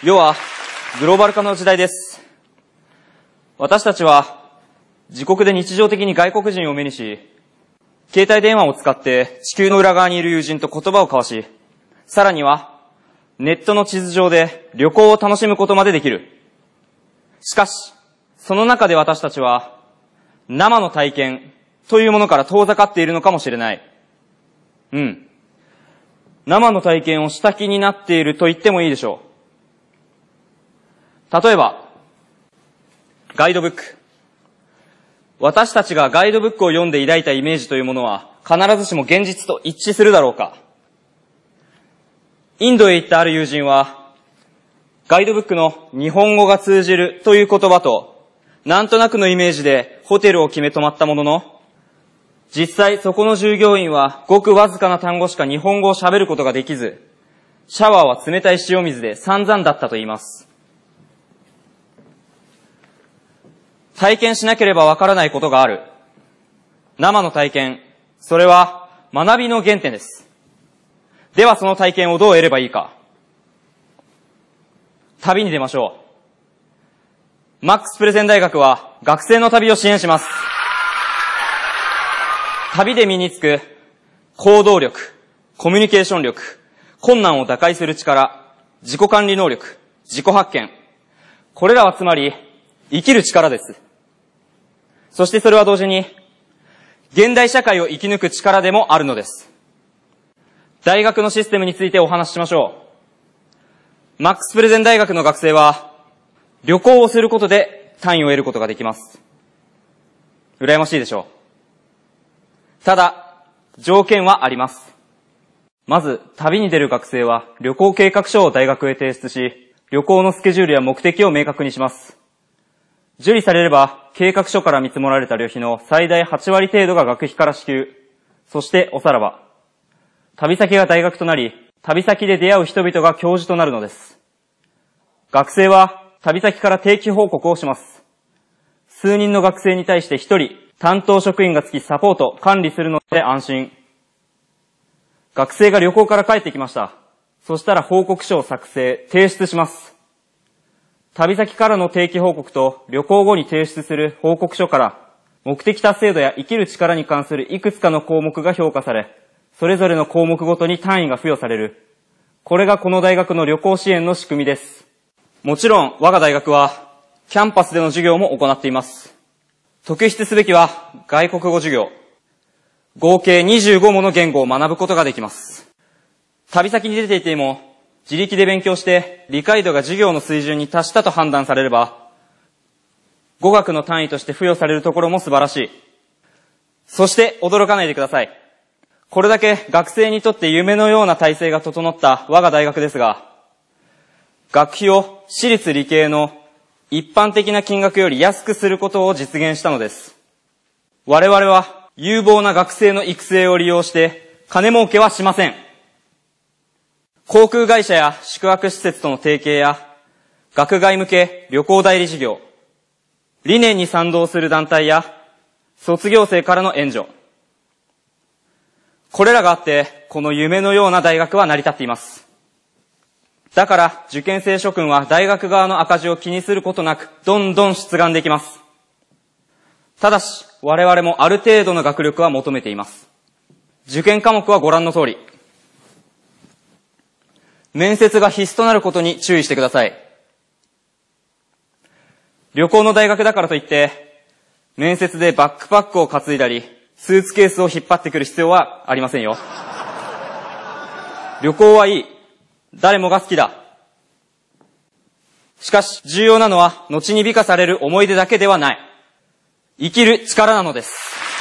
世はグローバル化の時代です。私たちは自国で日常的に外国人を目にし、携帯電話を使って地球の裏側にいる友人と言葉を交わし、さらにはネットの地図上で旅行を楽しむことまでできる。しかし、その中で私たちは生の体験というものから遠ざかっているのかもしれない。うん。生の体験をした気になっていると言ってもいいでしょう。例えば、ガイドブック。私たちがガイドブックを読んで抱いたイメージというものは必ずしも現実と一致するだろうか。インドへ行ったある友人は、ガイドブックの日本語が通じるという言葉と、なんとなくのイメージでホテルを決め泊まったものの、実際そこの従業員はごくわずかな単語しか日本語を喋ることができず、シャワーは冷たい塩水で散々だったと言います。体験しなければわからないことがある。生の体験、それは学びの原点です。ではその体験をどう得ればいいか。旅に出ましょう。マックスプレゼン大学は学生の旅を支援します。旅で身につく行動力、コミュニケーション力、困難を打開する力、自己管理能力、自己発見。これらはつまり生きる力です。そしてそれは同時に現代社会を生き抜く力でもあるのです。大学のシステムについてお話ししましょう。マックスプレゼン大学の学生は旅行をすることで単位を得ることができます。羨ましいでしょう。ただ、条件はあります。まず、旅に出る学生は旅行計画書を大学へ提出し、旅行のスケジュールや目的を明確にします。受理されれば、計画書から見積もられた旅費の最大8割程度が学費から支給。そして、おさらば。旅先が大学となり、旅先で出会う人々が教授となるのです。学生は、旅先から定期報告をします。数人の学生に対して1人、担当職員がつきサポート、管理するので安心。学生が旅行から帰ってきました。そしたら報告書を作成、提出します。旅先からの定期報告と旅行後に提出する報告書から目的達成度や生きる力に関するいくつかの項目が評価され、それぞれの項目ごとに単位が付与される。これがこの大学の旅行支援の仕組みです。もちろん我が大学はキャンパスでの授業も行っています。特筆すべきは外国語授業。合計25もの言語を学ぶことができます。旅先に出ていても自力で勉強して理解度が授業の水準に達したと判断されれば、語学の単位として付与されるところも素晴らしい。そして驚かないでください。これだけ学生にとって夢のような体制が整った我が大学ですが、学費を私立理系の一般的な金額より安くすることを実現したのです。我々は有望な学生の育成を利用して金儲けはしません。航空会社や宿泊施設との提携や、学外向け旅行代理事業、理念に賛同する団体や、卒業生からの援助。これらがあって、この夢のような大学は成り立っています。だから、受験生諸君は大学側の赤字を気にすることなく、どんどん出願できます。ただし、我々もある程度の学力は求めています。受験科目はご覧の通り、面接が必須となることに注意してください。旅行の大学だからといって、面接でバックパックを担いだり、スーツケースを引っ張ってくる必要はありませんよ。旅行はいい。誰もが好きだ。しかし、重要なのは、後に美化される思い出だけではない。生きる力なのです。